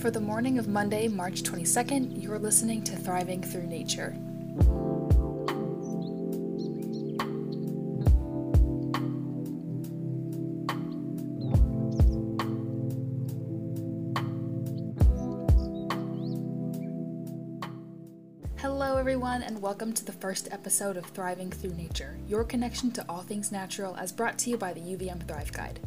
For the morning of Monday, March 22nd, you're listening to Thriving Through Nature. Hello, everyone, and welcome to the first episode of Thriving Through Nature, your connection to all things natural as brought to you by the UVM Thrive Guide.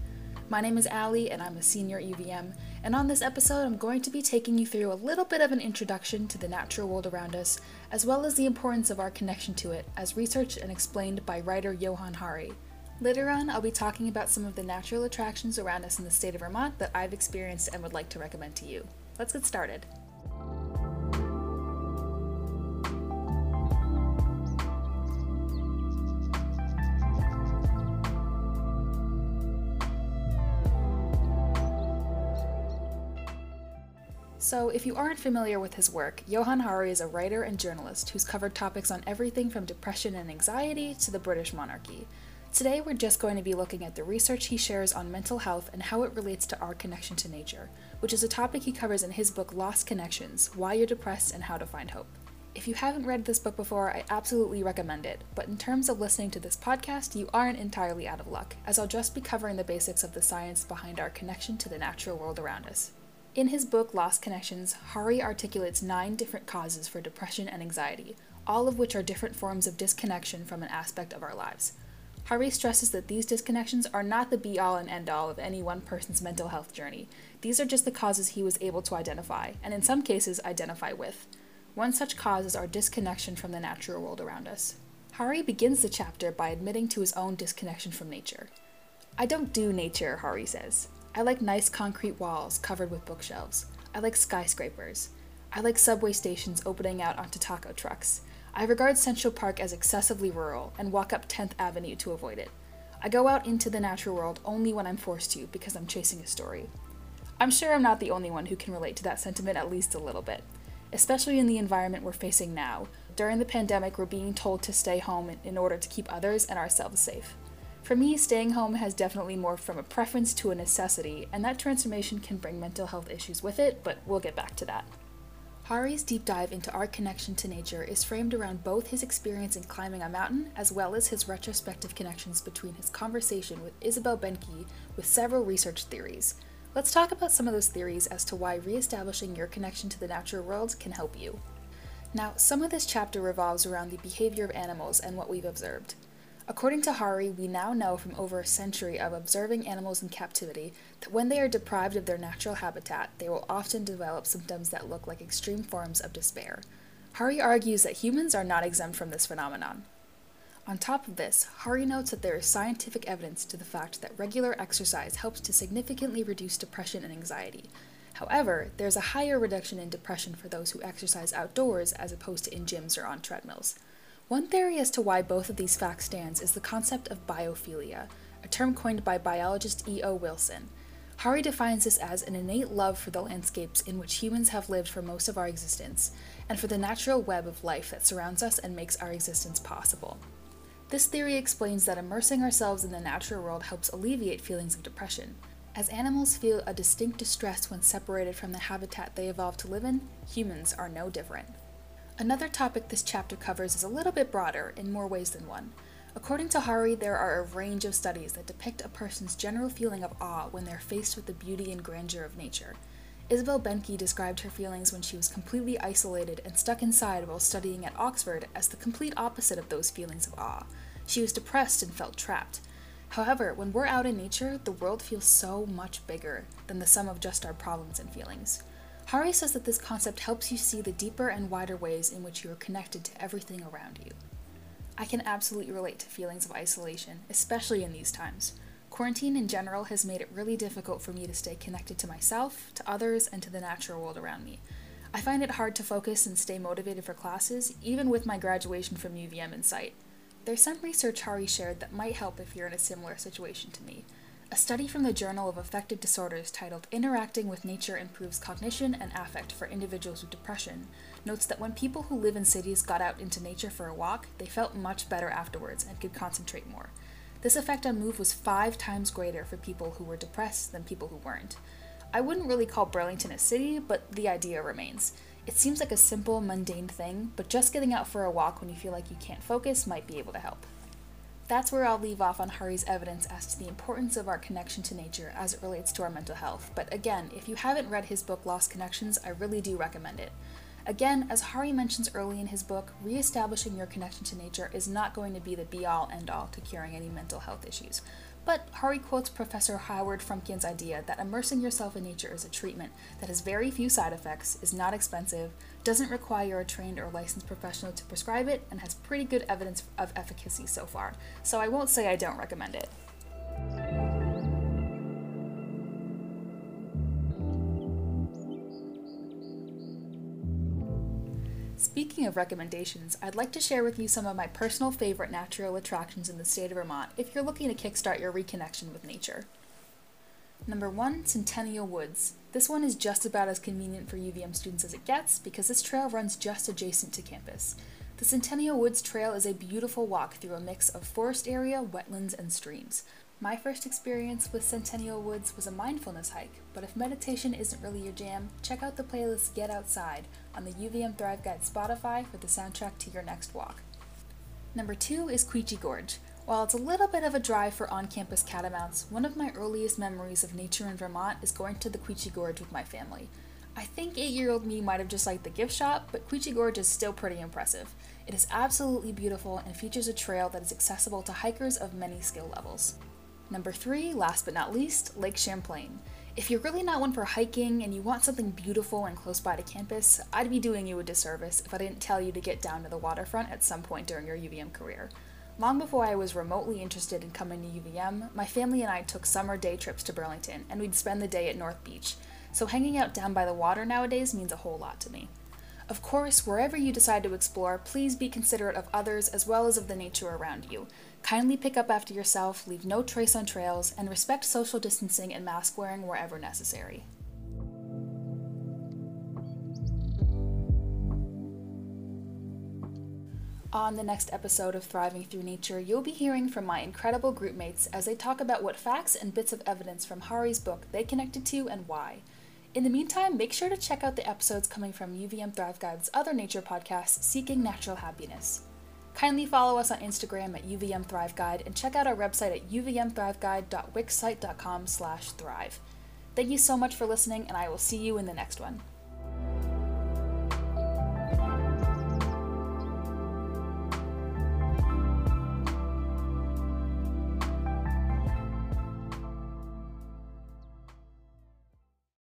My name is Allie, and I'm a senior at UVM, and on this episode, I'm going to be taking you through a little bit of an introduction to the natural world around us, as well as the importance of our connection to it, as researched and explained by writer Johann Hari. Later on, I'll be talking about some of the natural attractions around us in the state of Vermont that I've experienced and would like to recommend to you. Let's get started. So, if you aren't familiar with his work, Johann Hari is a writer and journalist who's covered topics on everything from depression and anxiety to the British monarchy. Today, we're just going to be looking at the research he shares on mental health and how it relates to our connection to nature, which is a topic he covers in his book Lost Connections Why You're Depressed and How to Find Hope. If you haven't read this book before, I absolutely recommend it, but in terms of listening to this podcast, you aren't entirely out of luck, as I'll just be covering the basics of the science behind our connection to the natural world around us. In his book Lost Connections, Hari articulates nine different causes for depression and anxiety, all of which are different forms of disconnection from an aspect of our lives. Hari stresses that these disconnections are not the be all and end all of any one person's mental health journey. These are just the causes he was able to identify, and in some cases, identify with. One such cause is our disconnection from the natural world around us. Hari begins the chapter by admitting to his own disconnection from nature. I don't do nature, Hari says. I like nice concrete walls covered with bookshelves. I like skyscrapers. I like subway stations opening out onto taco trucks. I regard Central Park as excessively rural and walk up 10th Avenue to avoid it. I go out into the natural world only when I'm forced to because I'm chasing a story. I'm sure I'm not the only one who can relate to that sentiment at least a little bit, especially in the environment we're facing now. During the pandemic, we're being told to stay home in order to keep others and ourselves safe. For me, staying home has definitely morphed from a preference to a necessity, and that transformation can bring mental health issues with it, but we'll get back to that. Hari's deep dive into our connection to nature is framed around both his experience in climbing a mountain as well as his retrospective connections between his conversation with Isabel Behncke with several research theories. Let's talk about some of those theories as to why reestablishing your connection to the natural world can help you. Now, some of this chapter revolves around the behavior of animals and what we've observed. According to Hari, we now know from over a century of observing animals in captivity that when they are deprived of their natural habitat, they will often develop symptoms that look like extreme forms of despair. Hari argues that humans are not exempt from this phenomenon. On top of this, Hari notes that there is scientific evidence to the fact that regular exercise helps to significantly reduce depression and anxiety. However, there's a higher reduction in depression for those who exercise outdoors as opposed to in gyms or on treadmills. One theory as to why both of these facts stands is the concept of biophilia, a term coined by biologist E.O. Wilson. Hari defines this as an innate love for the landscapes in which humans have lived for most of our existence, and for the natural web of life that surrounds us and makes our existence possible. This theory explains that immersing ourselves in the natural world helps alleviate feelings of depression. As animals feel a distinct distress when separated from the habitat they evolved to live in, humans are no different. Another topic this chapter covers is a little bit broader in more ways than one. According to Hari, there are a range of studies that depict a person's general feeling of awe when they're faced with the beauty and grandeur of nature. Isabel Behncke described her feelings when she was completely isolated and stuck inside while studying at Oxford as the complete opposite of those feelings of awe. She was depressed and felt trapped. However, when we're out in nature, the world feels so much bigger than the sum of just our problems and feelings. Hari says that this concept helps you see the deeper and wider ways in which you are connected to everything around you. I can absolutely relate to feelings of isolation, especially in these times. Quarantine in general has made it really difficult for me to stay connected to myself, to others, and to the natural world around me. I find it hard to focus and stay motivated for classes, even with my graduation from UVM in sight. There's some research Hari shared that might help if you're in a similar situation to me. A study from the Journal of Affective Disorders titled Interacting with Nature Improves Cognition and Affect for Individuals with Depression notes that when people who live in cities got out into nature for a walk, they felt much better afterwards and could concentrate more. This effect on mood was five times greater for people who were depressed than people who weren't. I wouldn't really call Burlington a city, but the idea remains. It seems like a simple, mundane thing, but just getting out for a walk when you feel like you can't focus might be able to help. That's where I'll leave off on Hari's evidence as to the importance of our connection to nature as it relates to our mental health. But again, if you haven't read his book Lost Connections, I really do recommend it. Again, as Hari mentions early in his book, re-establishing your connection to nature is not going to be the be-all end-all to curing any mental health issues. But Hari quotes Professor Howard Frumkin's idea that immersing yourself in nature is a treatment that has very few side effects, is not expensive, doesn't require a trained or licensed professional to prescribe it, and has pretty good evidence of efficacy so far. So I won't say I don't recommend it. Speaking of recommendations, I'd like to share with you some of my personal favorite natural attractions in the state of Vermont if you're looking to kickstart your reconnection with nature. Number one, Centennial Woods. This one is just about as convenient for UVM students as it gets because this trail runs just adjacent to campus. The Centennial Woods Trail is a beautiful walk through a mix of forest area, wetlands, and streams. My first experience with Centennial Woods was a mindfulness hike, but if meditation isn't really your jam, check out the playlist Get Outside on the UVM Thrive Guide Spotify for the soundtrack to your next walk. Number two is Quechee Gorge. While it's a little bit of a drive for on campus catamounts, one of my earliest memories of nature in Vermont is going to the Quechee Gorge with my family. I think eight year old me might have just liked the gift shop, but Quechee Gorge is still pretty impressive. It is absolutely beautiful and features a trail that is accessible to hikers of many skill levels. Number three, last but not least, Lake Champlain. If you're really not one for hiking and you want something beautiful and close by to campus, I'd be doing you a disservice if I didn't tell you to get down to the waterfront at some point during your UVM career. Long before I was remotely interested in coming to UVM, my family and I took summer day trips to Burlington, and we'd spend the day at North Beach, so hanging out down by the water nowadays means a whole lot to me. Of course, wherever you decide to explore, please be considerate of others as well as of the nature around you. Kindly pick up after yourself, leave no trace on trails, and respect social distancing and mask wearing wherever necessary. On the next episode of Thriving Through Nature, you'll be hearing from my incredible group mates as they talk about what facts and bits of evidence from Hari's book they connected to and why. In the meantime, make sure to check out the episodes coming from UVM Thrive Guide's other nature podcast, Seeking Natural Happiness. Kindly follow us on Instagram at UVM Thrive Guide and check out our website at uvmthriveguide.wixsite.com slash thrive. Thank you so much for listening, and I will see you in the next one.